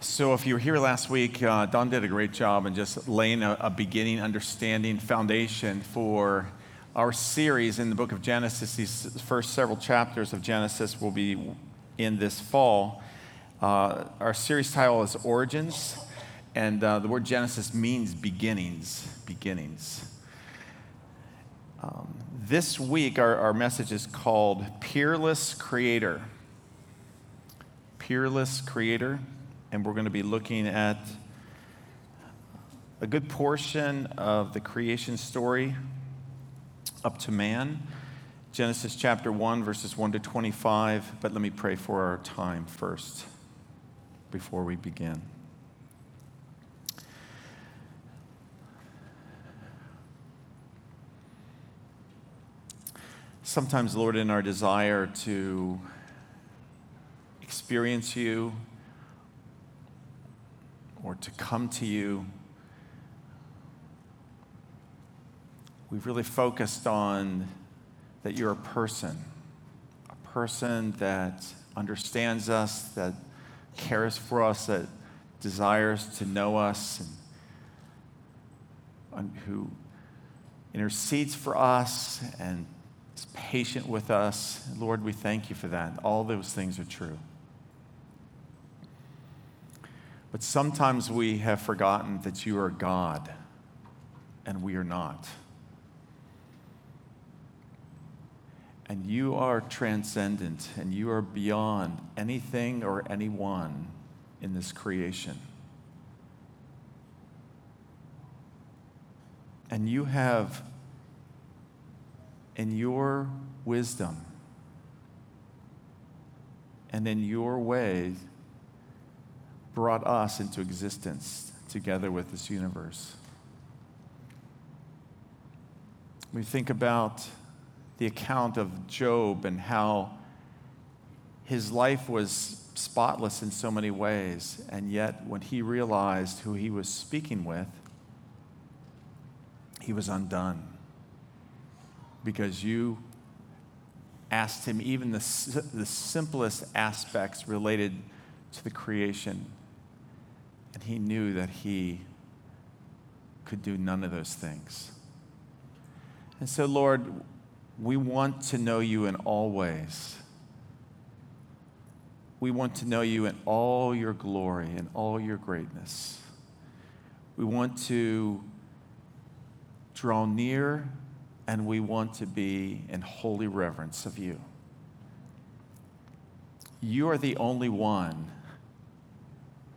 So, if you were here last week, uh, Don did a great job in just laying a, a, beginning, understanding, foundation for our series in the book of Genesis. These first several chapters of Genesis will be in this fall. Uh, our series title is Origins, and uh, the word Genesis means beginnings. Beginnings. Um, this week, our, our message is called Peerless Creator. Peerless Creator and we're going to be looking at a good portion of the creation story up to man. Genesis chapter 1, verses 1 to 25. But let me pray for our time first before we begin. Sometimes, Lord, in our desire to experience you, or to come to you. We've really focused on that you're a person, a person that understands us, that cares for us, that desires to know us, and who intercedes for us and is patient with us. Lord, we thank you for that. All those things are true. But sometimes we have forgotten that you are God and we are not. And you are transcendent and you are beyond anything or anyone in this creation. And you have, in your wisdom and in your ways, brought us into existence together with this universe. We think about the account of Job and how his life was spotless in so many ways, and yet when he realized who he was speaking with, he was undone. Because you asked him even the, the simplest aspects related to the creation and he knew that he could do none of those things. And so, Lord, we want to know you in all ways. We want to know you in all your glory and all your greatness. We want to draw near and we want to be in holy reverence of you. You are the only one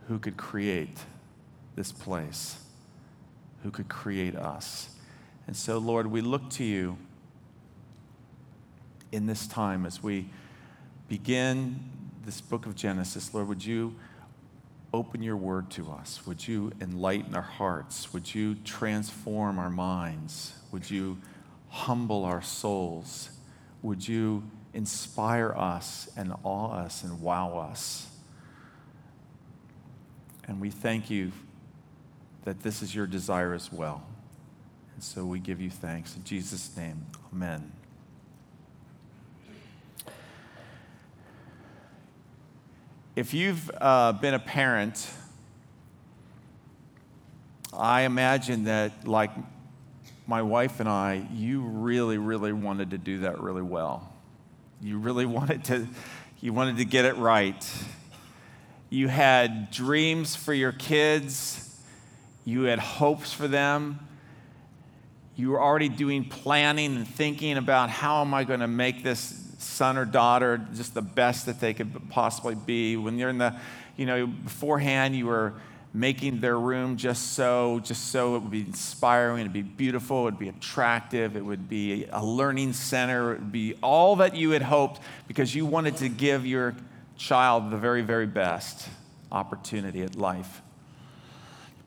who could create this place, who could create us. And so, Lord, we look to you in this time as we begin this book of Genesis. Lord, would you open your word to us? Would you enlighten our hearts? Would you transform our minds? Would you humble our souls? Would you inspire us and awe us and wow us? And we thank you that this is your desire as well. And so we give you thanks. In Jesus' name, amen. If you've uh, been a parent, I imagine that, like my wife and I, you really, really wanted to do that really well. You really wanted to, you wanted to get it right. You had dreams for your kids. You had hopes for them. You were already doing planning and thinking about how am I going to make this son or daughter just the best that they could possibly be. When you're in the, you know, beforehand, you were making their room just so, just so it would be inspiring, it'd be beautiful, it'd be attractive, it would be a learning center, it would be all that you had hoped because you wanted to give your child the very, very best opportunity at life.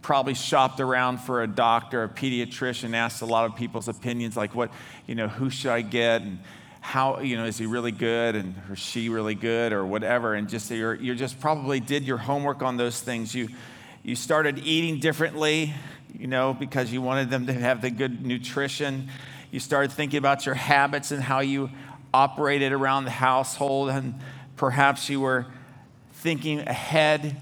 Probably shopped around for a doctor, a pediatrician, asked a lot of people's opinions, like what, you know, who should I get and how, you know, is he really good and or she really good or whatever. And just you're, you just probably did your homework on those things. You, you started eating differently, you know, because you wanted them to have the good nutrition. You started thinking about your habits and how you operated around the household and Perhaps you were thinking ahead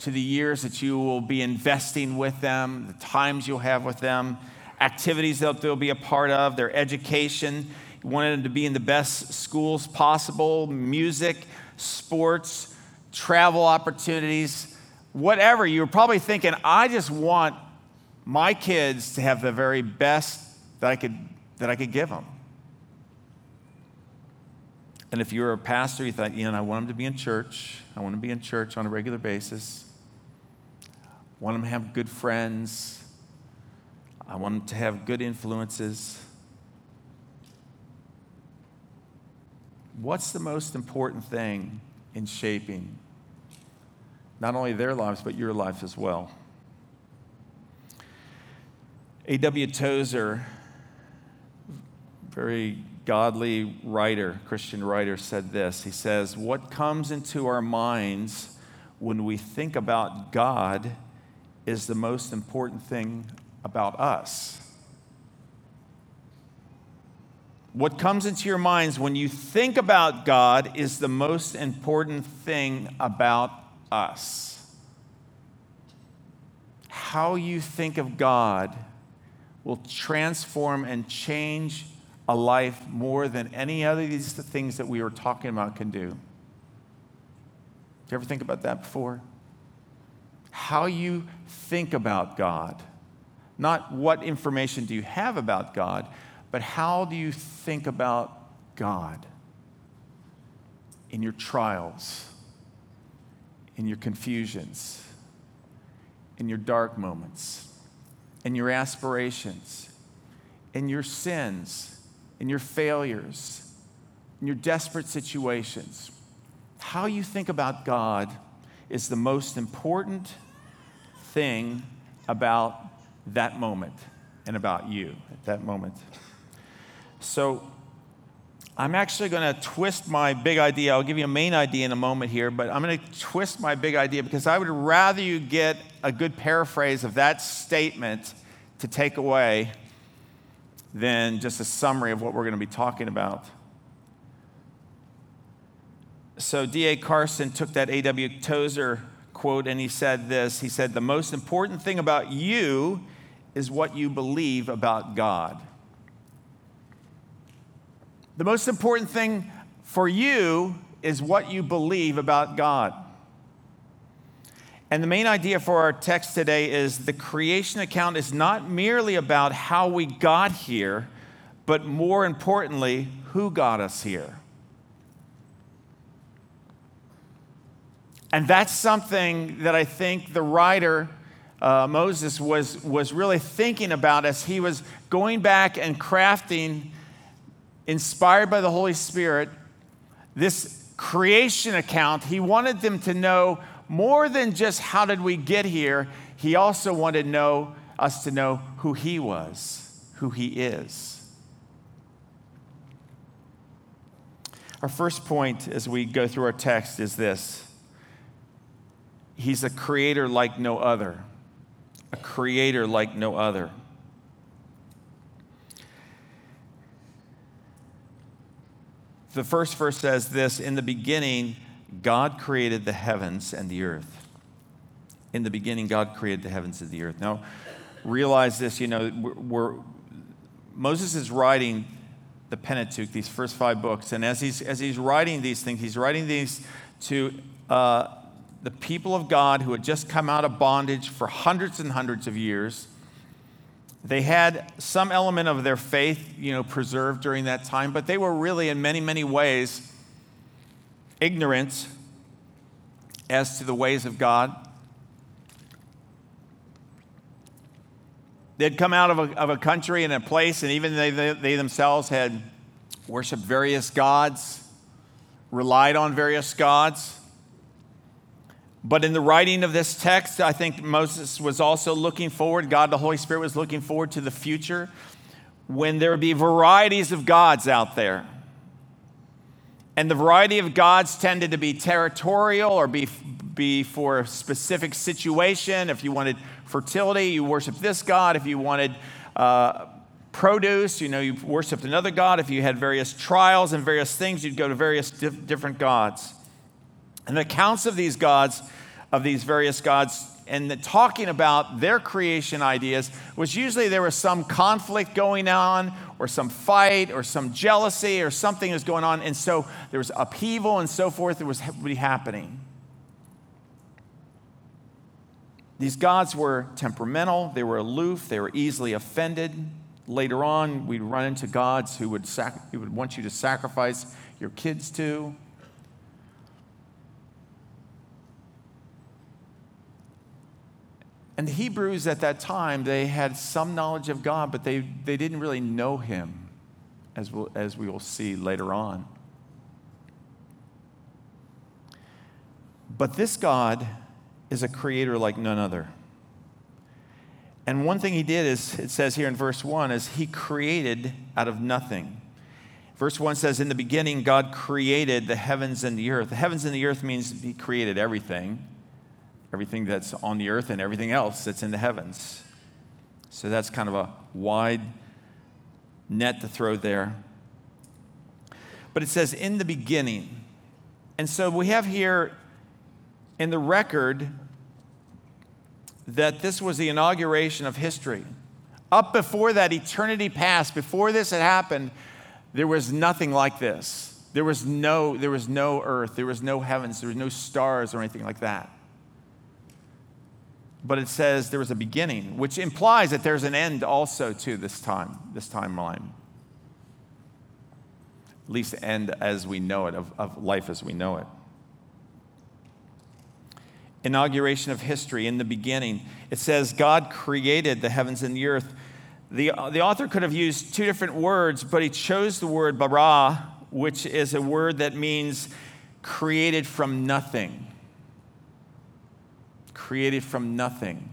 to the years that you will be investing with them, the times you'll have with them, activities that they'll be a part of, their education. You wanted them to be in the best schools possible, music, sports, travel opportunities, whatever. You're probably thinking, I just want my kids to have the very best that I could, that I could give them. And if you're a pastor, you thought, you know, I want them to be in church. I want them to be in church on a regular basis. I want them to have good friends. I want them to have good influences. What's the most important thing in shaping not only their lives, but your life as well? A.W. Tozer, very godly writer, Christian writer, said this. He says, What comes into our minds when we think about God is the most important thing about us. What comes into your minds when you think about God is the most important thing about us. How you think of God will transform and change a life more than any other of these things that we were talking about can do. Did you ever think about that before? How you think about God. Not what information do you have about God, but how do you think about God in your trials, in your confusions, in your dark moments, in your aspirations, in your sins, in your failures, in your desperate situations. How you think about God is the most important thing about that moment and about you at that moment. So, I'm actually going to twist my big idea. I'll give you a main idea in a moment here, but I'm going to twist my big idea because I would rather you get a good paraphrase of that statement to take away than just a summary of what we're going to be talking about. So, D.A. Carson took that A.W. Tozer quote and he said this He said, The most important thing about you is what you believe about God. The most important thing for you is what you believe about God. And the main idea for our text today is the creation account is not merely about how we got here, but more importantly, who got us here. And that's something that I think the writer, uh, Moses, was, was really thinking about as he was going back and crafting, inspired by the Holy Spirit, this creation account. He wanted them to know more than just how did we get here, he also wanted know, us to know who he was, who he is. Our first point as we go through our text is this He's a creator like no other. A creator like no other. The first verse says this In the beginning, God created the heavens and the earth. In the beginning, God created the heavens and the earth. Now, realize this, you know, we're, Moses is writing the Pentateuch, these first five books, and as he's, as he's writing these things, he's writing these to uh, the people of God who had just come out of bondage for hundreds and hundreds of years. They had some element of their faith, you know, preserved during that time, but they were really, in many, many ways, ignorance as to the ways of God. They'd come out of a, of a country and a place, and even they, they, they themselves had worshiped various gods, relied on various gods. But in the writing of this text, I think Moses was also looking forward, God the Holy Spirit was looking forward to the future when there would be varieties of gods out there. And the variety of gods tended to be territorial or be, be for a specific situation. If you wanted fertility, you worshiped this god. If you wanted uh, produce, you know, you worshiped another god. If you had various trials and various things, you'd go to various dif- different gods. And the accounts of these gods of these various gods and the, talking about their creation ideas was usually there was some conflict going on or some fight or some jealousy or something was going on. And so there was upheaval and so forth that was happening. These gods were temperamental, they were aloof, they were easily offended. Later on, we'd run into gods who would, sac- who would want you to sacrifice your kids to. And the Hebrews at that time, they had some knowledge of God, but they, they didn't really know him, as, we'll, as we will see later on. But this God is a creator like none other. And one thing he did is, it says here in verse 1, is he created out of nothing. Verse 1 says, In the beginning, God created the heavens and the earth. The heavens and the earth means he created everything everything that's on the earth and everything else that's in the heavens. So that's kind of a wide net to throw there. But it says, in the beginning. And so we have here in the record that this was the inauguration of history. Up before that, eternity passed. before this had happened, there was nothing like this. There was no, there was no earth, there was no heavens, there was no stars or anything like that but it says there was a beginning, which implies that there's an end also to this time, this timeline. At least end as we know it, of, of life as we know it. Inauguration of history in the beginning. It says God created the heavens and the earth. The, the author could have used two different words, but he chose the word bara, which is a word that means created from nothing created from nothing.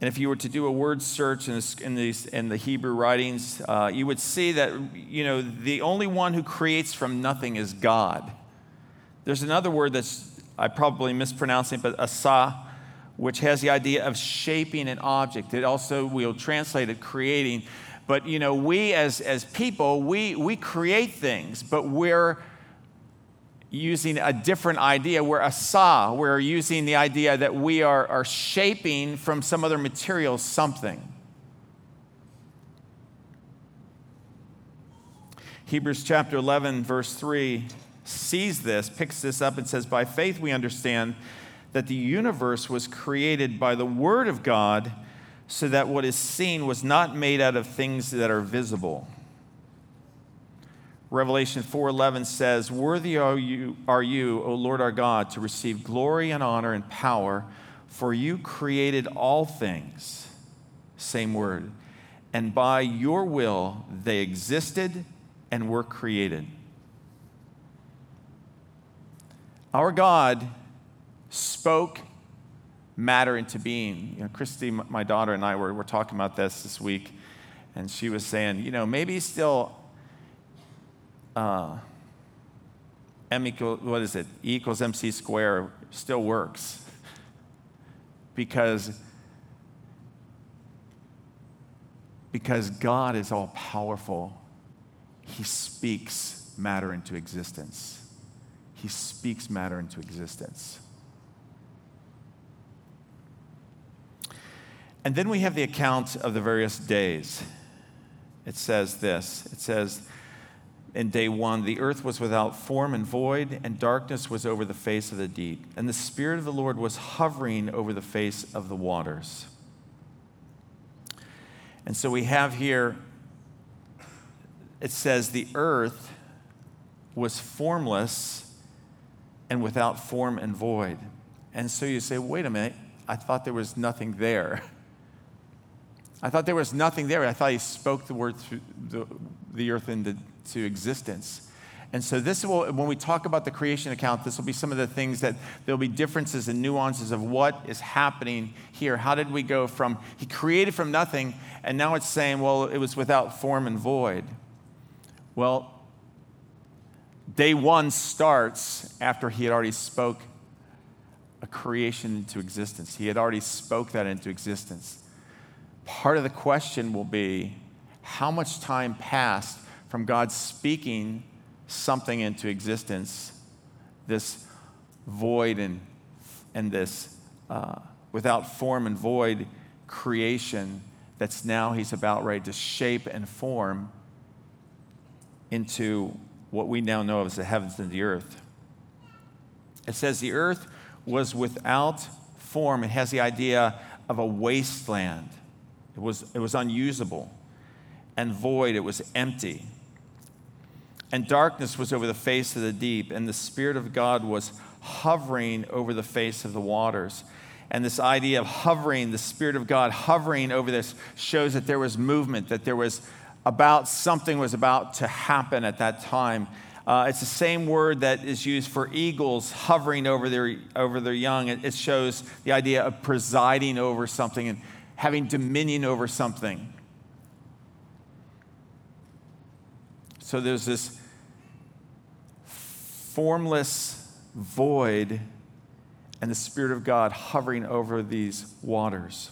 And if you were to do a word search in, this, in, these, in the Hebrew writings, uh, you would see that, you know, the only one who creates from nothing is God. There's another word that's, I probably mispronouncing, but asa, which has the idea of shaping an object. It also, we'll translate it creating. But, you know, we as, as people, we, we create things, but we're using a different idea. We're a saw. We're using the idea that we are, are shaping from some other material something. Hebrews chapter 11, verse 3 sees this, picks this up, and says, By faith we understand that the universe was created by the Word of God, so that what is seen was not made out of things that are visible. Revelation 4:11 says, "Worthy are you, are you, O Lord our God, to receive glory and honor and power, for you created all things." Same word. And by your will they existed and were created. Our God spoke matter into being. You know, Christy, my daughter, and I were, were talking about this this week, and she was saying, you know, maybe still uh, M equals, what is it? E equals MC square still works. because, because God is all powerful. He speaks matter into existence. He speaks matter into existence. And then we have the account of the various days. It says this it says, in day one, the earth was without form and void, and darkness was over the face of the deep. And the Spirit of the Lord was hovering over the face of the waters. And so we have here, it says, the earth was formless and without form and void. And so you say, wait a minute, I thought there was nothing there. I thought there was nothing there. I thought he spoke the word through the, the earth into to existence. And so, this will, when we talk about the creation account, this will be some of the things that there'll be differences and nuances of what is happening here. How did we go from, he created from nothing, and now it's saying, well, it was without form and void. Well, day one starts after he had already spoke a creation into existence. He had already spoke that into existence. Part of the question will be how much time passed from God speaking something into existence, this void and, and this uh, without form and void creation that's now he's about ready to shape and form into what we now know as the heavens and the earth. It says the earth was without form. It has the idea of a wasteland. It was, it was unusable and void. It was empty. And darkness was over the face of the deep, and the Spirit of God was hovering over the face of the waters. And this idea of hovering, the Spirit of God hovering over this, shows that there was movement, that there was about something was about to happen at that time. Uh, it's the same word that is used for eagles hovering over their, over their young. It, it shows the idea of presiding over something and having dominion over something. So there's this formless void and the Spirit of God hovering over these waters.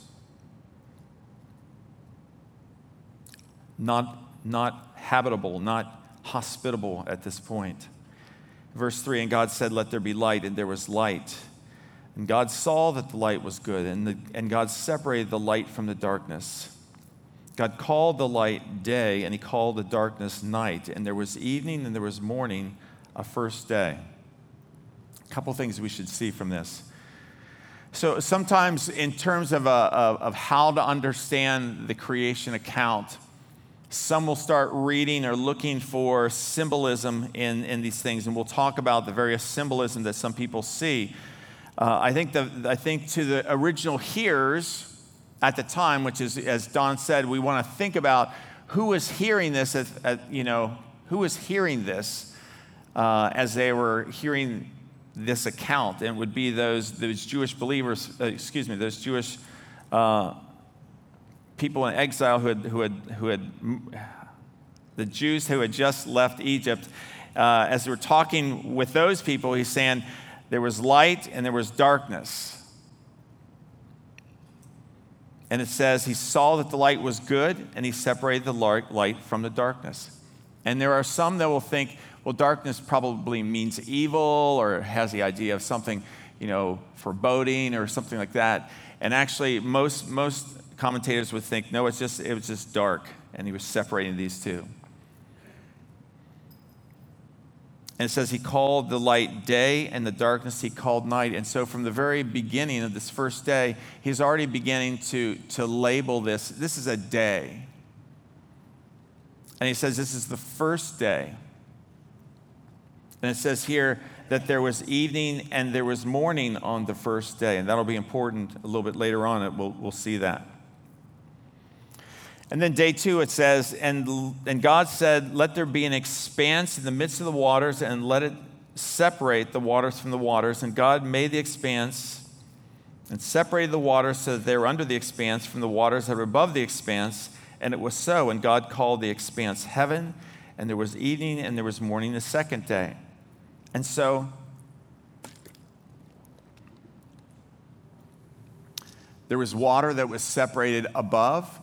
Not, not habitable, not hospitable at this point. Verse 3 And God said, Let there be light, and there was light. And God saw that the light was good, and, the, and God separated the light from the darkness. God called the light day, and he called the darkness night. And there was evening and there was morning, a first day. A couple things we should see from this. So, sometimes, in terms of, uh, of, of how to understand the creation account, some will start reading or looking for symbolism in, in these things, and we'll talk about the various symbolism that some people see. Uh, I, think the, I think to the original hearers at the time, which is, as Don said, we want to think about who was hearing this, at, at, you know, who was hearing this uh, as they were hearing this account, and it would be those, those Jewish believers, uh, excuse me, those Jewish uh, people in exile who had, who had, who had the Jews who had just left Egypt, uh, as they were talking with those people, he's saying there was light and there was darkness. And it says he saw that the light was good and he separated the light from the darkness. And there are some that will think, well, darkness probably means evil or has the idea of something, you know, foreboding or something like that. And actually, most, most commentators would think, no, it's just, it was just dark, and he was separating these two. And it says he called the light day and the darkness he called night. And so from the very beginning of this first day, he's already beginning to, to label this. This is a day. And he says this is the first day. And it says here that there was evening and there was morning on the first day. And that'll be important a little bit later on. We'll, we'll see that. And then day two, it says, and, and God said, Let there be an expanse in the midst of the waters, and let it separate the waters from the waters. And God made the expanse and separated the waters so that they were under the expanse from the waters that were above the expanse. And it was so. And God called the expanse heaven, and there was evening and there was morning the second day. And so, there was water that was separated above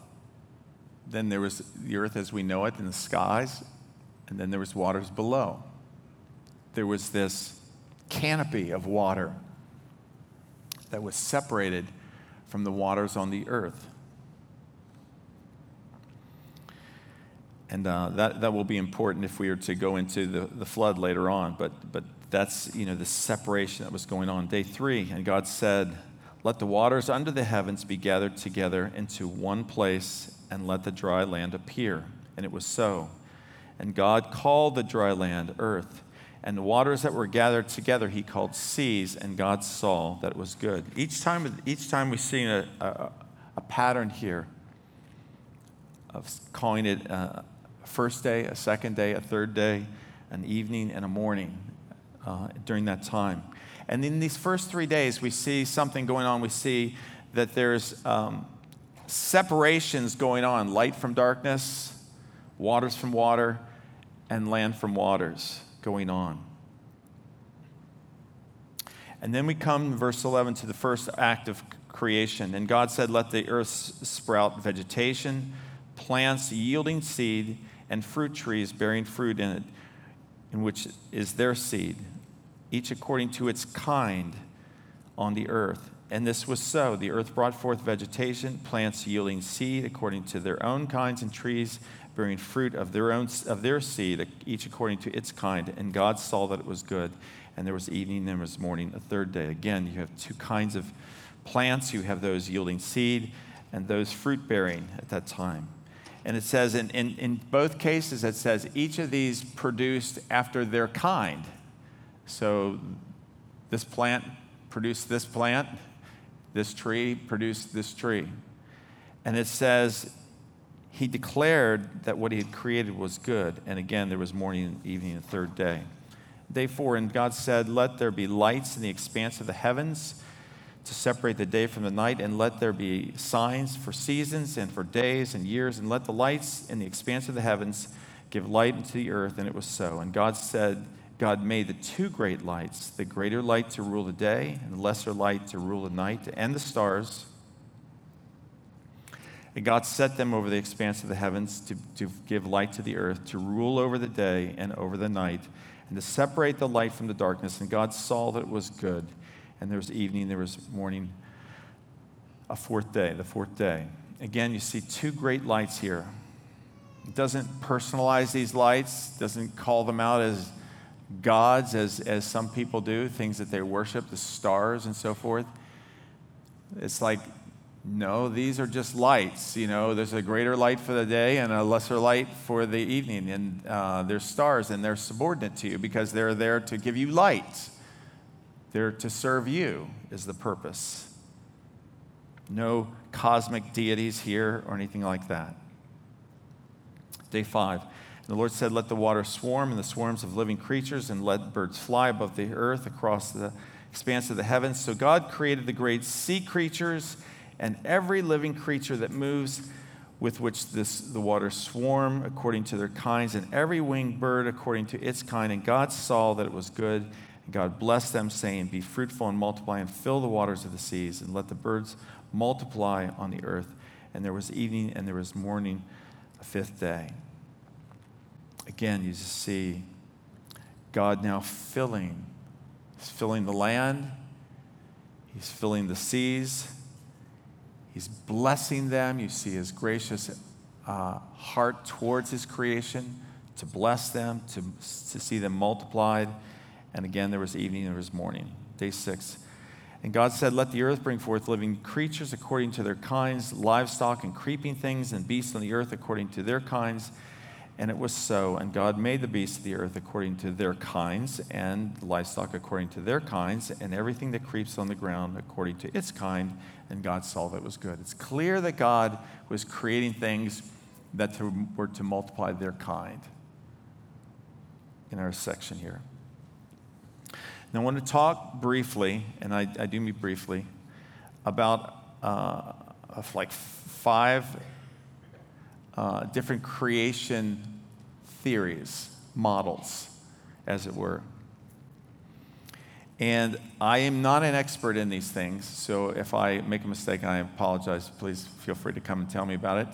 then there was the earth as we know it in the skies, and then there was waters below. There was this canopy of water that was separated from the waters on the earth. And uh, that, that will be important if we are to go into the, the flood later on. But, but that's, you know, the separation that was going on. Day three, and God said, Let the waters under the heavens be gathered together into one place and let the dry land appear. And it was so. And God called the dry land earth, and the waters that were gathered together he called seas, and God saw that it was good. Each time, each time we see a, a, a pattern here of calling it a first day, a second day, a third day, an evening, and a morning uh, during that time. And in these first three days, we see something going on. We see that there's um, separations going on light from darkness, waters from water, and land from waters going on. And then we come, verse 11, to the first act of creation. And God said, Let the earth sprout vegetation, plants yielding seed, and fruit trees bearing fruit in it, in which is their seed. each according to its kind on the earth. And this was so. The earth brought forth vegetation, plants yielding seed according to their own kinds, and trees bearing fruit of their own of their seed, each according to its kind. And God saw that it was good. And there was evening, and there was morning, a third day. Again, you have two kinds of plants. You have those yielding seed and those fruit bearing at that time. And it says in, in, in both cases, it says each of these produced after their kind. So this plant produced this plant, this tree produced this tree. And it says, he declared that what he had created was good. And again, there was morning and evening, the third day. Day four, and God said, Let there be lights in the expanse of the heavens to separate the day from the night, and let there be signs for seasons and for days and years, and let the lights in the expanse of the heavens give light into the earth. And it was so. And God said, God made the two great lights, the greater light to rule the day, and the lesser light to rule the night, and the stars. And God set them over the expanse of the heavens to, to give light to the earth, to rule over the day and over the night, and to separate the light from the darkness. And God saw that it was good and there was evening, there was morning, a fourth day, the fourth day. Again, you see two great lights here. It doesn't personalize these lights, doesn't call them out as gods, as, as some people do, things that they worship, the stars and so forth. It's like, no, these are just lights. You know, there's a greater light for the day and a lesser light for the evening. And uh, they're stars and they're subordinate to you because they're there to give you light. They're to serve you, is the purpose. No cosmic deities here or anything like that. Day five. The Lord said, Let the water swarm and the swarms of living creatures, and let birds fly above the earth across the expanse of the heavens. So God created the great sea creatures and every living creature that moves with which this, the waters swarm according to their kinds, and every winged bird according to its kind. And God saw that it was good. God blessed them, saying, Be fruitful and multiply, and fill the waters of the seas, and let the birds multiply on the earth. And there was evening and there was morning, a fifth day. Again, you just see God now filling. He's filling the land, He's filling the seas, He's blessing them. You see His gracious uh, heart towards His creation to bless them, to, to see them multiplied. And again, there was evening, there was morning. Day six. And God said, Let the earth bring forth living creatures according to their kinds, livestock and creeping things, and beasts on the earth according to their kinds. And it was so. And God made the beasts of the earth according to their kinds, and livestock according to their kinds, and everything that creeps on the ground according to its kind. And God saw that it was good. It's clear that God was creating things that to, were to multiply their kind in our section here. Now, I want to talk briefly, and I, I do mean briefly, about uh, like five uh, different creation theories, models, as it were. And I am not an expert in these things, so if I make a mistake, I apologize. Please feel free to come and tell me about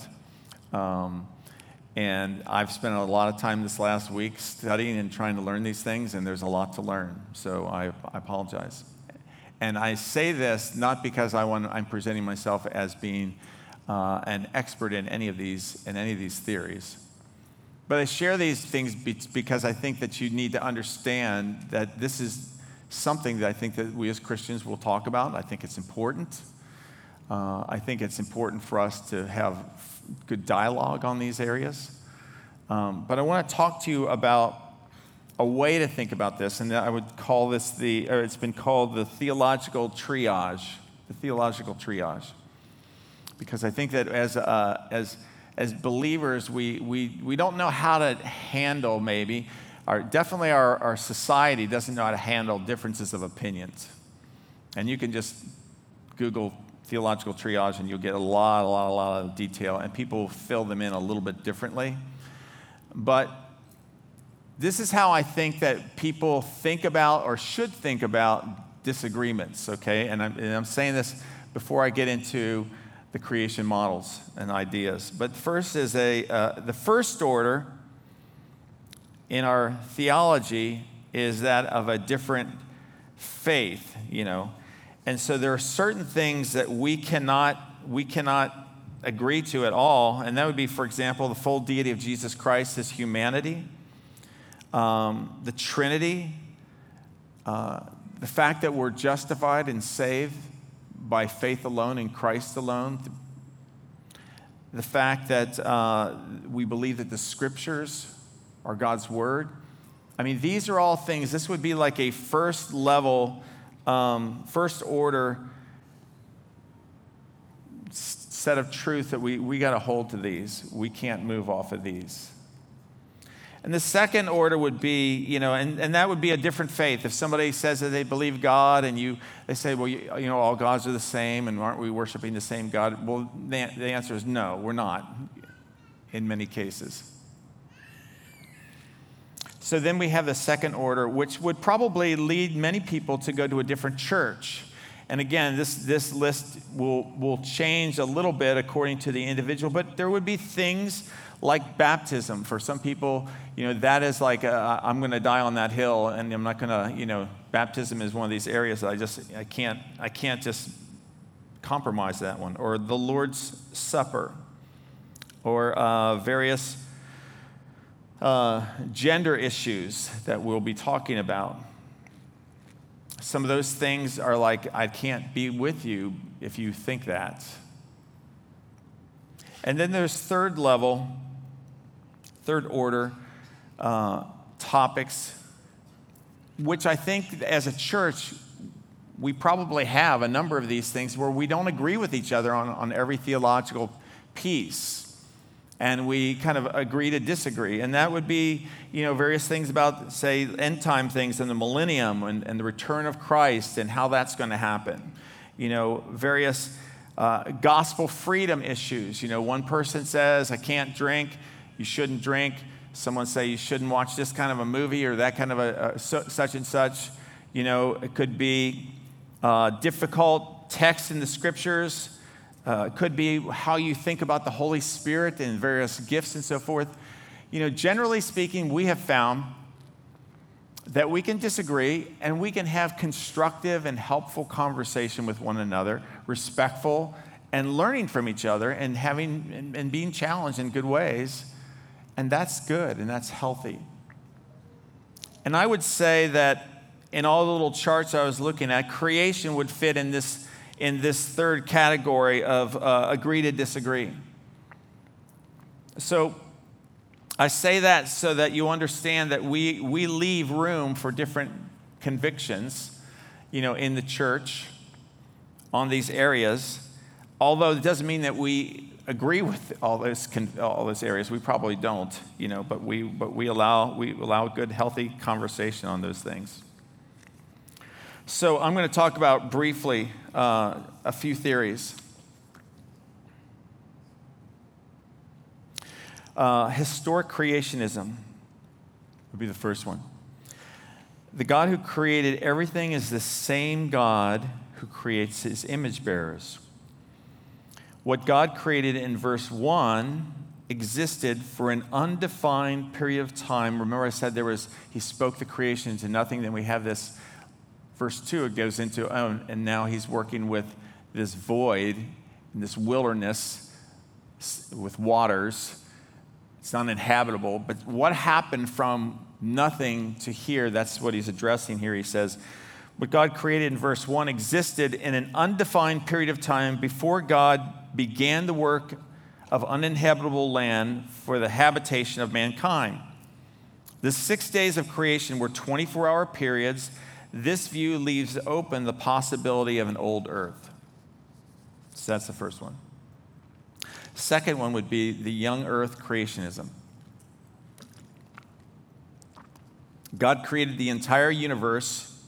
it. Um, and I've spent a lot of time this last week studying and trying to learn these things, and there's a lot to learn. So I, I apologize. And I say this not because I want, I'm presenting myself as being uh, an expert in any of these in any of these theories. But I share these things because I think that you need to understand that this is something that I think that we as Christians will talk about. I think it's important. Uh, I think it's important for us to have good dialogue on these areas. Um, but I want to talk to you about a way to think about this, and I would call this the, or it's been called the theological triage. The theological triage. Because I think that as, uh, as, as believers, we, we, we don't know how to handle maybe, our, definitely our, our society doesn't know how to handle differences of opinions. And you can just Google theological triage, and you'll get a lot, a lot, a lot of detail, and people fill them in a little bit differently. But this is how I think that people think about or should think about disagreements, okay? And I'm, and I'm saying this before I get into the creation models and ideas. But first is a, uh, the first order in our theology is that of a different faith, you know. And so there are certain things that we cannot, we cannot agree to at all. And that would be, for example, the full deity of Jesus Christ, his humanity, um, the Trinity, uh, the fact that we're justified and saved by faith alone in Christ alone, the fact that uh, we believe that the scriptures are God's word. I mean, these are all things, this would be like a first level, um, first order set of truth that we, we got to hold to these. We can't move off of these. And the second order would be, you know, and, and that would be a different faith. If somebody says that they believe God and you, they say, well, you, you know, all gods are the same and aren't we worshiping the same God? Well, the, the answer is no, we're not in many cases. So then we have the second order, which would probably lead many people to go to a different church. And again, this, this list will, will change a little bit according to the individual, but there would be things like baptism. For some people, you know, that is like, i am going to die on that hill, and I'm not going to, you know, baptism is one of these areas that I just, I can't, I can't just compromise that one. Or the Lord's Supper, or uh, various uh, gender issues that we'll be talking about. Some of those things are like, I can't be with you if you think that. And then there's third level third order uh, topics, which I think as a church, we probably have a number of these things where we don't agree with each other on, on every theological piece. And we kind of agree to disagree. And that would be, you know, various things about, say, end time things and the millennium and, and the return of Christ and how that's going to happen. You know, various uh, gospel freedom issues. You know, one person says, I can't drink you shouldn't drink. Someone say you shouldn't watch this kind of a movie or that kind of a, a such and such. You know, it could be uh, difficult text in the scriptures. Uh, it could be how you think about the Holy Spirit and various gifts and so forth. You know, generally speaking, we have found that we can disagree and we can have constructive and helpful conversation with one another, respectful, and learning from each other and having and, and being challenged in good ways. And that's good and that's healthy. And I would say that in all the little charts I was looking at, creation would fit in this, in this third category of uh, agree to disagree. So I say that so that you understand that we, we leave room for different convictions, you know, in the church on these areas. Although it doesn't mean that we agree with all those, all those areas. We probably don't, you know, but we, but we, allow, we allow good, healthy conversation on those things. So I'm going to talk about briefly uh, a few theories. Uh, historic creationism would be the first one. The God who created everything is the same God who creates his image bearers. What God created in verse 1 existed for an undefined period of time. Remember, I said there was, he spoke the creation into nothing. Then we have this, verse 2, it goes into, oh, and now he's working with this void, this wilderness with waters. It's uninhabitable. But what happened from nothing to here? That's what he's addressing here. He says, what God created in verse 1 existed in an undefined period of time before God began the work of uninhabitable land for the habitation of mankind. The six days of creation were 24 hour periods. This view leaves open the possibility of an old earth. So that's the first one. Second one would be the young earth creationism. God created the entire universe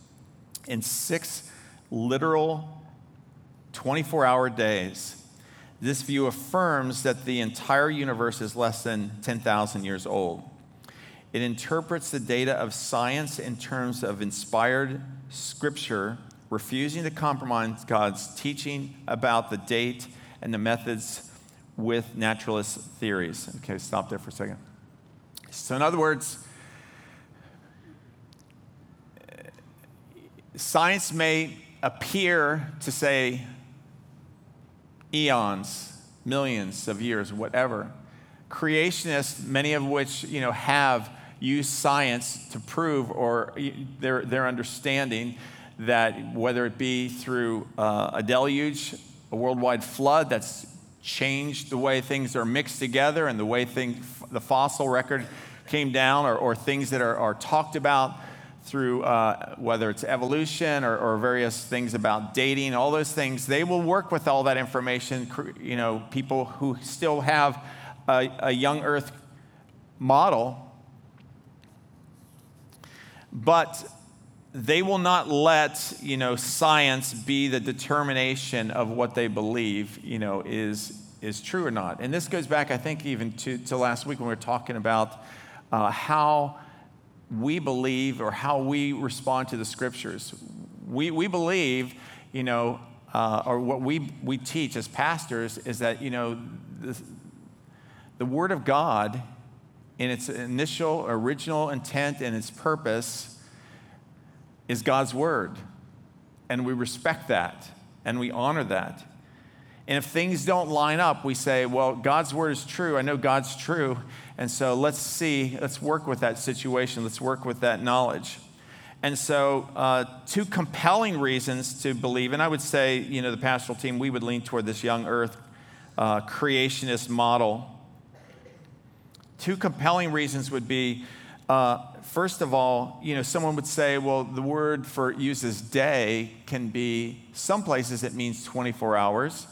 in six literal 24 hour days. This view affirms that the entire universe is less than 10,000 years old. It interprets the data of science in terms of inspired scripture, refusing to compromise God's teaching about the date and the methods with naturalist theories. Okay, stop there for a second. So, in other words, science may appear to say eons, millions of years, whatever. Creationists, many of which you know, have used science to prove or their, their understanding that whether it be through uh, a deluge, a worldwide flood that's changed the way things are mixed together and the way things, the fossil record came down, or, or things that are, are talked about through uh, whether it's evolution or, or, various things about dating, all those things, they will work with all that information. You know, people who still have a, a young Earth model, but they will not let you know science be the determination of what they believe you know is is true or not. And this goes back, I think, even to, to last week when we were talking about uh, how we believe or how we respond to the scriptures. We, we believe, you know, uh, or what we, we teach as pastors is that, you know, the, the Word of God, in its initial, original intent and its purpose, is God's Word. And we respect that and we honor that. And if things don't line up, we say, well, God's Word is true. I know God's true. And so let's see, let's work with that situation, let's work with that knowledge. And so, uh, two compelling reasons to believe, and I would say, you know, the pastoral team, we would lean toward this young earth uh, creationist model. Two compelling reasons would be uh, first of all, you know, someone would say, well, the word for uses day can be, some places it means 24 hours.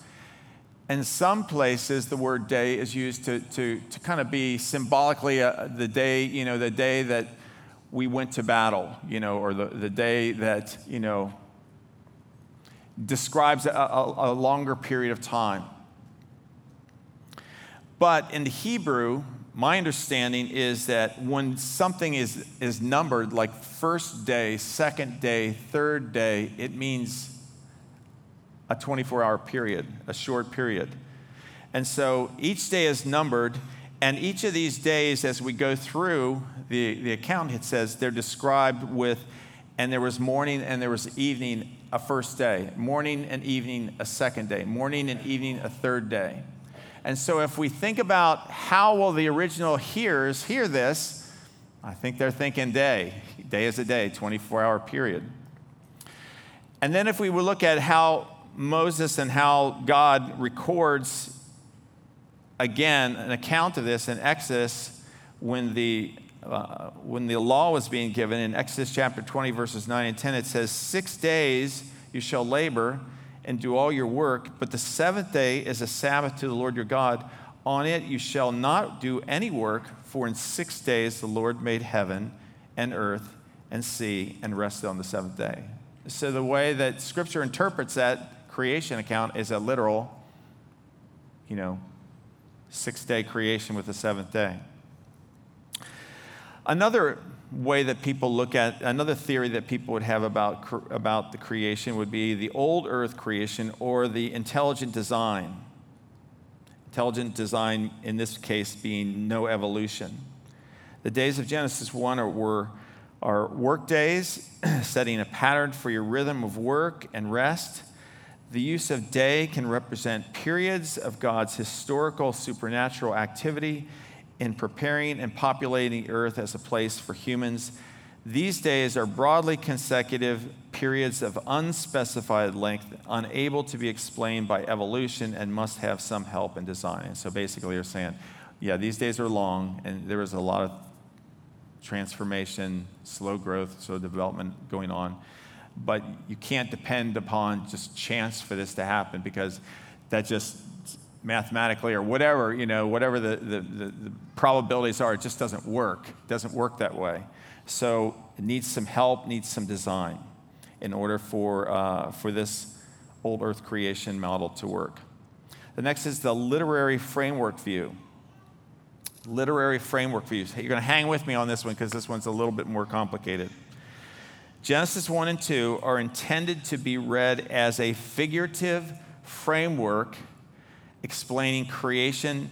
In some places, the word day is used to, to, to kind of be symbolically uh, the day, you know, the day that we went to battle, you know, or the, the day that, you know, describes a, a, a longer period of time. But in the Hebrew, my understanding is that when something is, is numbered, like first day, second day, third day, it means a 24 hour period, a short period. And so each day is numbered, and each of these days, as we go through the, the account, it says they're described with, and there was morning and there was evening a first day, morning and evening a second day, morning and evening a third day. And so if we think about how will the original hearers hear this, I think they're thinking day. Day is a day, 24 hour period. And then if we would look at how Moses and how God records again an account of this in Exodus when the uh, when the law was being given in Exodus chapter 20 verses 9 and 10 it says 6 days you shall labor and do all your work but the seventh day is a sabbath to the Lord your God on it you shall not do any work for in 6 days the Lord made heaven and earth and sea and rested on the seventh day so the way that scripture interprets that creation account is a literal, you know, six day creation with the seventh day. Another way that people look at, another theory that people would have about, about the creation would be the old earth creation or the intelligent design. Intelligent design, in this case, being no evolution. The days of Genesis 1 are, were, are work days, setting a pattern for your rhythm of work and rest. The use of day can represent periods of God's historical supernatural activity in preparing and populating earth as a place for humans. These days are broadly consecutive periods of unspecified length, unable to be explained by evolution, and must have some help in design. So basically, you're saying, yeah, these days are long, and there is a lot of transformation, slow growth, slow development going on but you can't depend upon just chance for this to happen because that just mathematically or whatever, you know, whatever the, the, the, the probabilities are, it just doesn't work. It doesn't work that way. So it needs some help, needs some design in order for, uh, for this old earth creation model to work. The next is the literary framework view. Literary framework views. You're going to hang with me on this one because this one's a little bit more complicated. Genesis 1 and 2 are intended to be read as a figurative framework explaining creation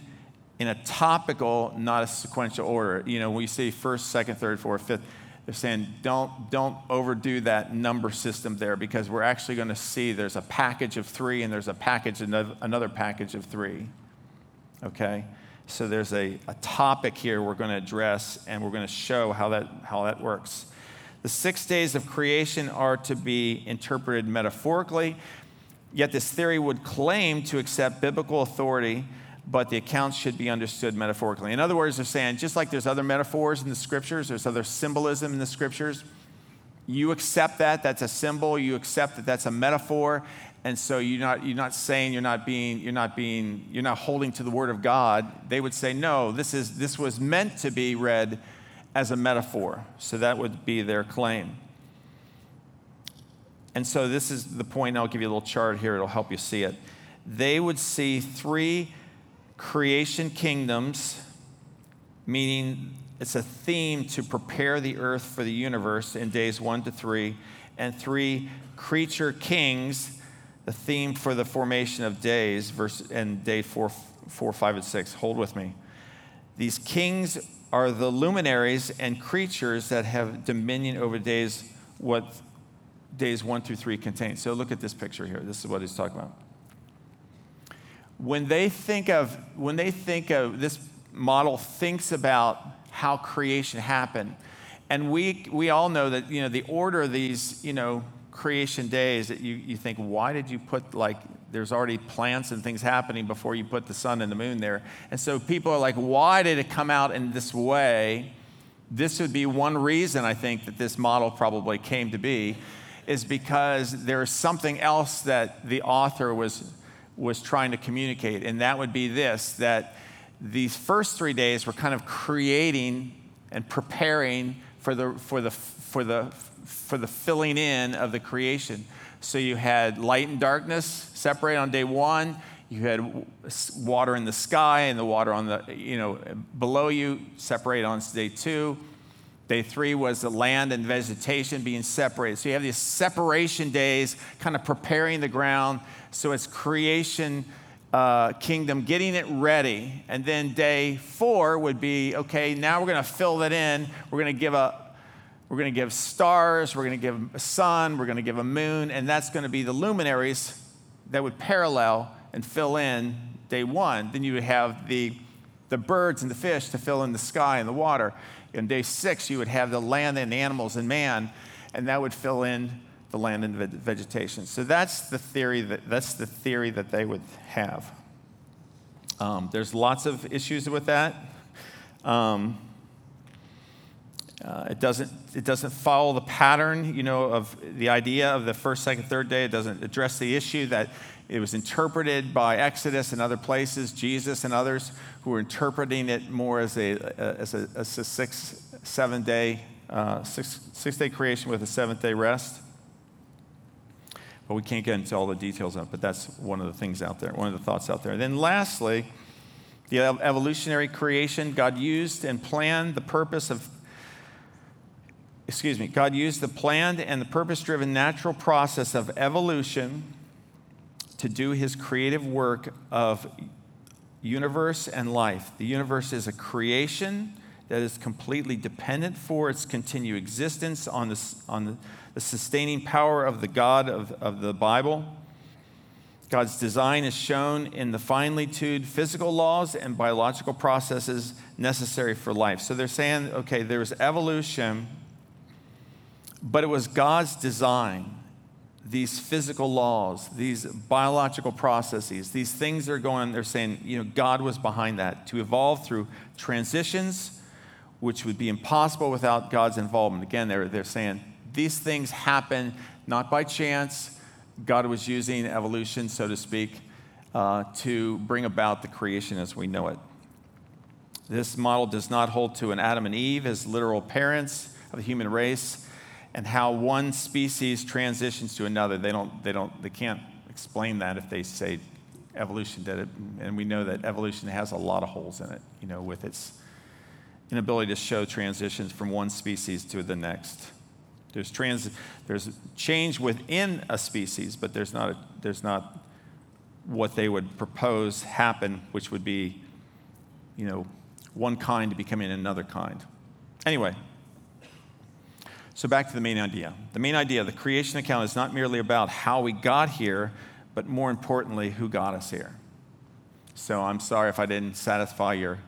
in a topical, not a sequential order. You know, when you see first, second, third, fourth, fifth. they're saying don't, don't overdo that number system there because we're actually going to see there's a package of three and there's a package, another package of three. Okay? So there's a, a topic here we're going to address and we're going to show how that, how that works. The six days of creation are to be interpreted metaphorically, yet this theory would claim to accept biblical authority but the accounts should be understood metaphorically. In other words, they're saying just like there's other metaphors in the scriptures, there's other symbolism in the scriptures. You accept that, that's a symbol, you accept that that's a metaphor, and so you're not, you're not saying you're not being, you're not being, you're not holding to the word of God. They would say, no, this is this was meant to be read as a metaphor. So that would be their claim. And so this is the point. I'll give you a little chart here, it'll help you see it. They would see three creation kingdoms, meaning it's a theme to prepare the earth for the universe in days one to three, and three creature kings, the theme for the formation of days, verse and day four, four, five, and six. Hold with me. These kings are the luminaries and creatures that have dominion over days, what days one through three contain. So look at this picture here. This is what he's talking about. When they think of when they think of this model thinks about how creation happened. And we we all know that you know the order of these you know creation days that you, you think why did you put like there's already plants and things happening before you put the sun and the moon there? And so people are like why did it come out in this way? This would be one reason i think that this model probably came to be is because there's something else that the author was was trying to communicate, and that would be this that these first three days were kind of creating and preparing for the, for the, for the, for the filling in of the creation. So you had light and darkness separate on day one. You had water in the sky and the water on the, you know, below you separate on day two. Day three was the land and vegetation being separated. So you have these separation days kind of preparing the ground so it's creation uh, kingdom, getting it ready. And then day four would be okay, now we're going to fill that in. We're going to give a we're going to give stars, we're going to give a sun, we're going to give a moon, and that's going to be the luminaries that would parallel and fill in day one. Then you would have the, the birds and the fish to fill in the sky and the water. In day six, you would have the land and animals and man, and that would fill in the land and vegetation. So that's the theory that, that's the theory that they would have. Um, there's lots of issues with that. Um, uh, it, doesn't, it doesn't follow the pattern, you know, of the idea of the first, second, third day. It doesn't address the issue that it was interpreted by Exodus and other places, Jesus and others who were interpreting it more as a, as a, as a six, seven day, uh, six, six day creation with a seventh day rest. But we can't get into all the details of it, but that's one of the things out there, one of the thoughts out there. And then lastly, the evolutionary creation, God used and planned the purpose of, excuse me, God used the planned and the purpose driven natural process of evolution to do his creative work of universe and life. The universe is a creation that is completely dependent for its continued existence on, this, on the the sustaining power of the God of, of the Bible. God's design is shown in the finely tuned physical laws and biological processes necessary for life. So they're saying, okay, there was evolution, but it was God's design. These physical laws, these biological processes, these things are going, they're saying, you know, God was behind that to evolve through transitions, which would be impossible without God's involvement. Again, they're, they're saying these things happen not by chance. God was using evolution, so to speak, uh, to bring about the creation as we know it. This model does not hold to an Adam and Eve as literal parents of the human race and how one species transitions to another. They, don't, they, don't, they can't explain that if they say evolution did it. And we know that evolution has a lot of holes in it, you know, with its inability to show transitions from one species to the next. There's, trans, there's change within a species, but there's not, a, there's not what they would propose happen, which would be, you know, one kind becoming another kind. Anyway, So, back to the main idea. The main idea the creation account is not merely about how we got here, but more importantly, who got us here. So, I'm sorry if I didn't satisfy your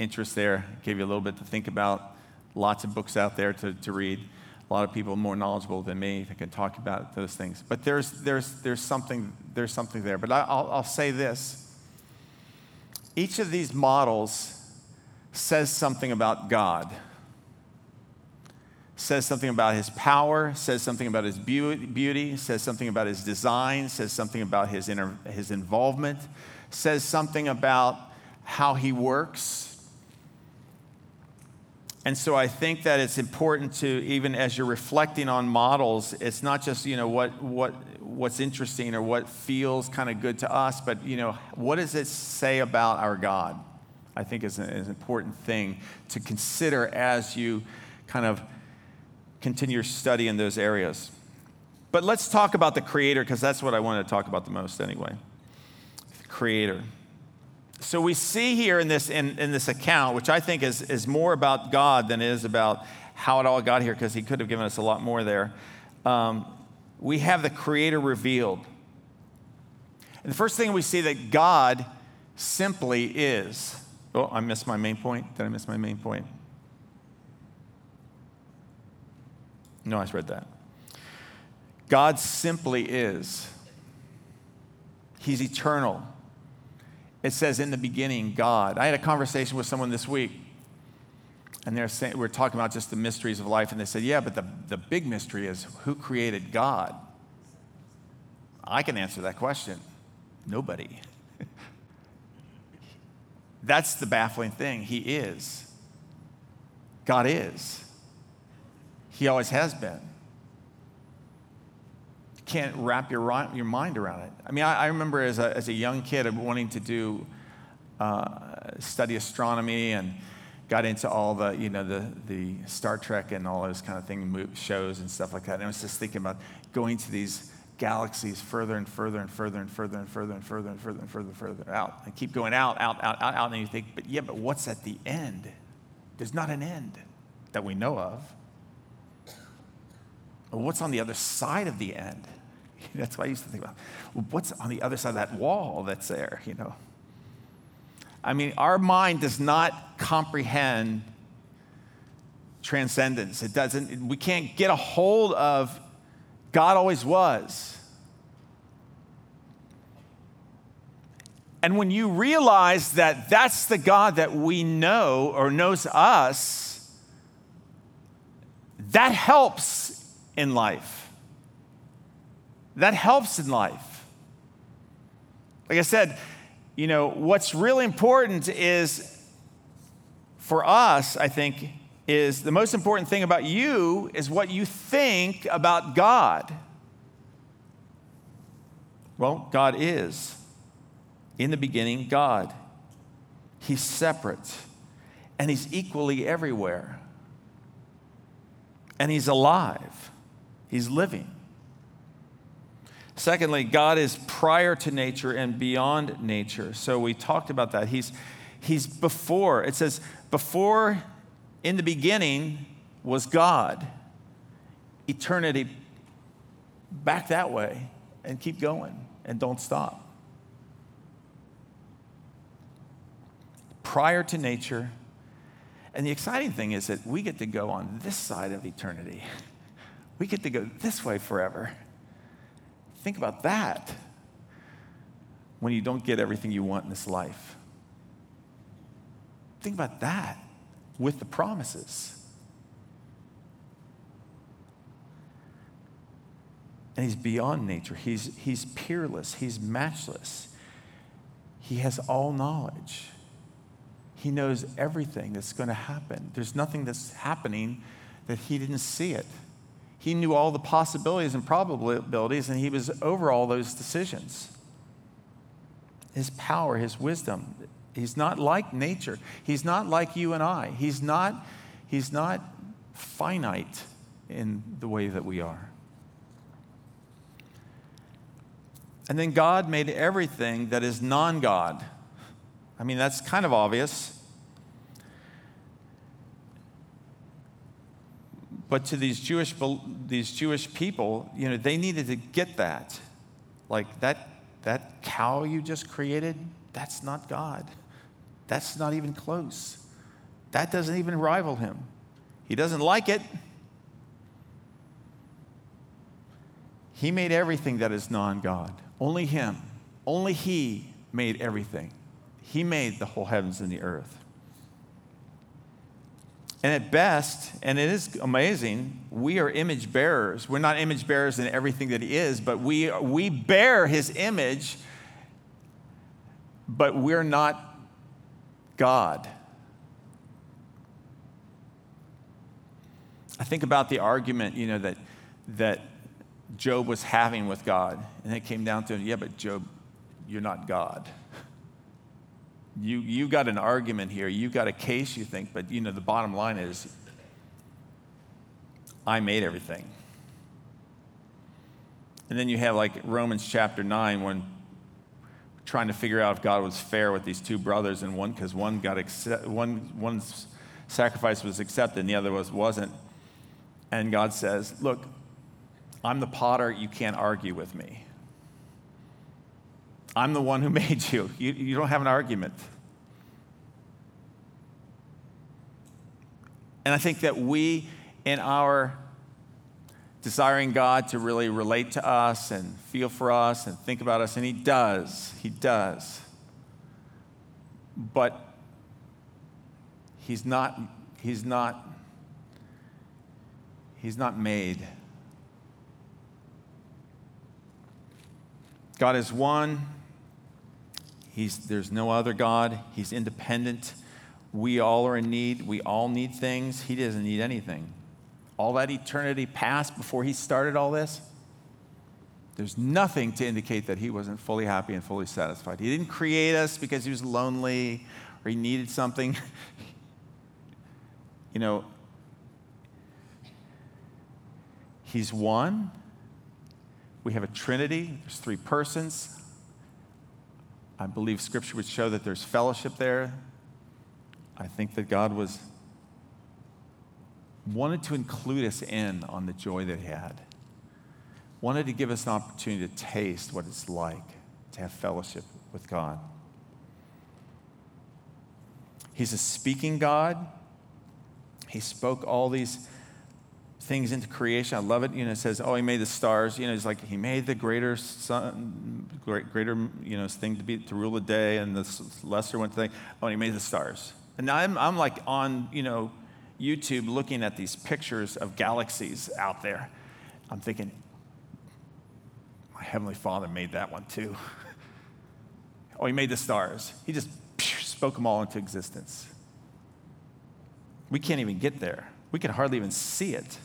interest there, gave you a little bit to think about. Lots of books out there to, to read. A lot of people more knowledgeable than me that can talk about those things. But there's, there's, there's, something, there's something there. But I, I'll, I'll say this each of these models says something about God says something about his power, says something about his beauty, says something about his design, says something about his, inter- his involvement, says something about how he works. And so I think that it's important to, even as you're reflecting on models, it's not just, you know, what, what, what's interesting or what feels kind of good to us, but, you know, what does it say about our God? I think is an, is an important thing to consider as you kind of continue your study in those areas. But let's talk about the Creator, because that's what I want to talk about the most anyway. The Creator. So we see here in this, in, in this account, which I think is, is more about God than it is about how it all got here, because He could have given us a lot more there. Um, we have the Creator revealed. And the first thing we see that God simply is. Oh, I missed my main point. Did I miss my main point? No, I read that. God simply is. He's eternal. It says in the beginning, God. I had a conversation with someone this week, and they're saying, we are talking about just the mysteries of life, and they said, Yeah, but the, the big mystery is who created God? I can answer that question. Nobody. That's the baffling thing. He is. God is. He always has been. You can't wrap your, your mind around it. I mean, I, I remember as a, as a young kid wanting to do, uh, study astronomy and got into all the, you know, the, the Star Trek and all those kind of thing, shows and stuff like that. And I was just thinking about going to these galaxies further and further and further and further and further and further and further and further and further out. And keep going out, out, out, out, out. And you think, but yeah, but what's at the end? There's not an end that we know of what's on the other side of the end? That's what I used to think about. What's on the other side of that wall that's there, you know? I mean, our mind does not comprehend transcendence. It doesn't, we can't get a hold of God always was. And when you realize that that's the God that we know or knows us, that helps in life. That helps in life. Like I said, you know, what's really important is for us, I think, is the most important thing about you is what you think about God. Well, God is. In the beginning, God. He's separate and He's equally everywhere. And He's alive. He's living. Secondly, God is prior to nature and beyond nature. So we talked about that. He's, he's before. It says, before in the beginning was God. Eternity, back that way and keep going and don't stop. Prior to nature. And the exciting thing is that we get to go on this side of eternity. We get to go this way forever. Think about that when you don't get everything you want in this life. Think about that with the promises. And he's beyond nature. He's, he's peerless. He's matchless. He has all knowledge. He knows everything that's going to happen. There's nothing that's happening that he didn't see it. He knew all the possibilities and probabilities, and he was over all those decisions. His power, his wisdom. He's not like nature. He's not like you and I. He's not, he's not finite in the way that we are. And then God made everything that is non God. I mean, that's kind of obvious. But to these Jewish, these Jewish people, you know, they needed to get that. Like that, that cow you just created, that's not God. That's not even close. That doesn't even rival him. He doesn't like it. He made everything that is non God. Only Him. Only He made everything. He made the whole heavens and the earth. And at best, and it is amazing, we are image bearers. We're not image bearers in everything that He is, but we, we bear His image, but we're not God. I think about the argument, you know, that, that Job was having with God. And it came down to, yeah, but Job, you're not God. You, you got an argument here. You got a case, you think, but you know, the bottom line is I made everything. And then you have like Romans chapter 9 when trying to figure out if God was fair with these two brothers and one because one got accept, one one's sacrifice was accepted and the other was wasn't. And God says, "Look, I'm the potter, you can't argue with me. I'm the one who made you. You, you don't have an argument. And I think that we, in our desiring God to really relate to us and feel for us and think about us, and He does, He does. But He's not, He's not, He's not made God is one. He's, there's no other God. He's independent. We all are in need. We all need things. He doesn't need anything. All that eternity passed before he started all this, there's nothing to indicate that he wasn't fully happy and fully satisfied. He didn't create us because he was lonely or he needed something. you know, he's one we have a Trinity, there's three persons. I believe Scripture would show that there's fellowship there. I think that God was wanted to include us in on the joy that he had. Wanted to give us an opportunity to taste what it's like to have fellowship with God. He's a speaking God. He spoke all these things into creation. I love it. You know, it says, "Oh, he made the stars." You know, it's like he made the greater sun, great, greater, you know, thing to be to rule the day, and the lesser one thing. Oh, he made the stars. And now I'm, I'm like on, you know, YouTube looking at these pictures of galaxies out there. I'm thinking, my heavenly Father made that one too. oh, he made the stars. He just spoke them all into existence. We can't even get there. We can hardly even see it.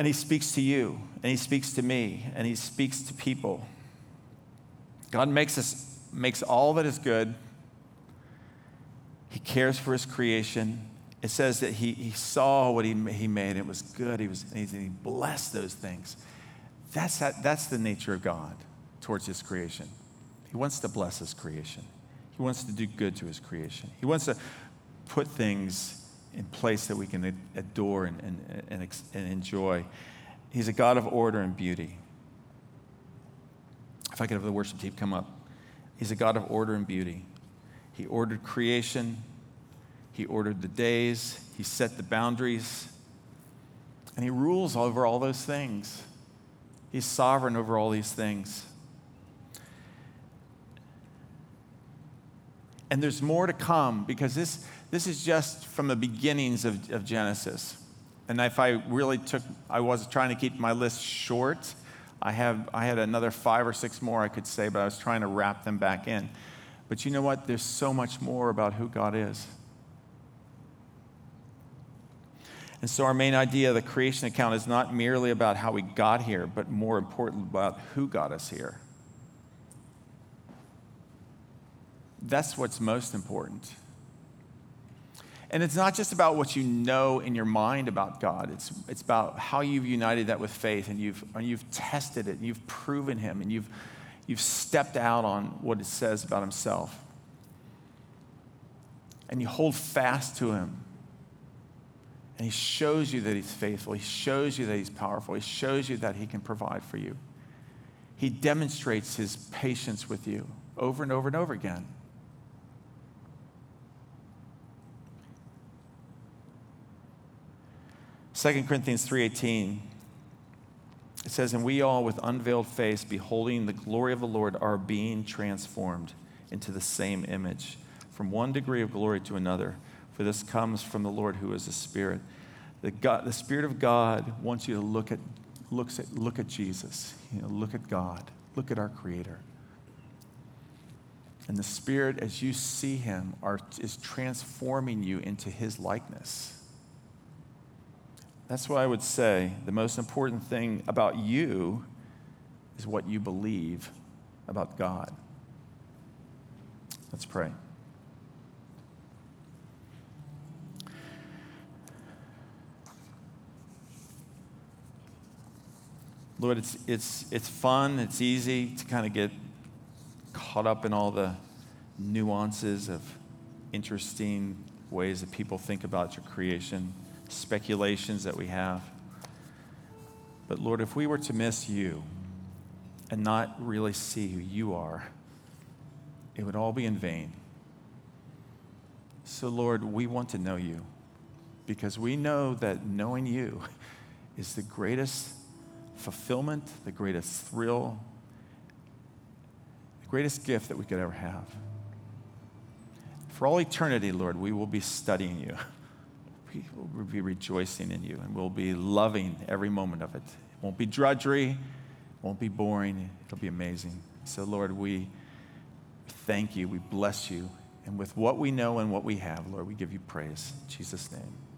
And He speaks to you, and He speaks to me, and He speaks to people. God makes us makes all that is good. He cares for His creation. It says that He, he saw what he, he made, and it was good. He, was, and he blessed those things. That's, that, that's the nature of God towards His creation. He wants to bless His creation. He wants to do good to His creation. He wants to put things in place that we can adore and, and, and, and enjoy. He's a God of order and beauty. If I could have the worship team come up. He's a God of order and beauty. He ordered creation, He ordered the days, He set the boundaries, and He rules over all those things. He's sovereign over all these things. And there's more to come because this, this is just from the beginnings of, of Genesis. And if I really took, I was trying to keep my list short. I, have, I had another five or six more I could say, but I was trying to wrap them back in. But you know what? There's so much more about who God is. And so, our main idea of the creation account is not merely about how we got here, but more important about who got us here. That's what's most important. And it's not just about what you know in your mind about God, it's, it's about how you've united that with faith and you've, and you've tested it and you've proven Him and you've, you've stepped out on what it says about Himself. And you hold fast to Him. And He shows you that He's faithful. He shows you that He's powerful. He shows you that He can provide for you. He demonstrates His patience with you over and over and over again. 2 Corinthians 3:18 it says and we all with unveiled face beholding the glory of the Lord are being transformed into the same image from one degree of glory to another. For this comes from the Lord who is the spirit. The, God, the spirit of God wants you to look at looks at look at Jesus. You know look at God. Look at our creator. And the spirit as you see him are, is transforming you into his likeness that's why I would say the most important thing about you is what you believe about God. Let's pray. Lord, it's, it's, it's fun, it's easy to kind of get caught up in all the nuances of interesting ways that people think about your creation speculations that we have. But Lord, if we were to miss you and not really see who you are, it would all be in vain. So, Lord, we want to know you because we know that knowing you is the greatest fulfillment, the greatest thrill, the greatest gift that we could ever have. For all eternity, Lord, we will be studying you. We'll be rejoicing in you and we'll be loving every moment of it. It won't be drudgery, it won't be boring, it'll be amazing. So, Lord, we thank you, we bless you, and with what we know and what we have, Lord, we give you praise. In Jesus' name.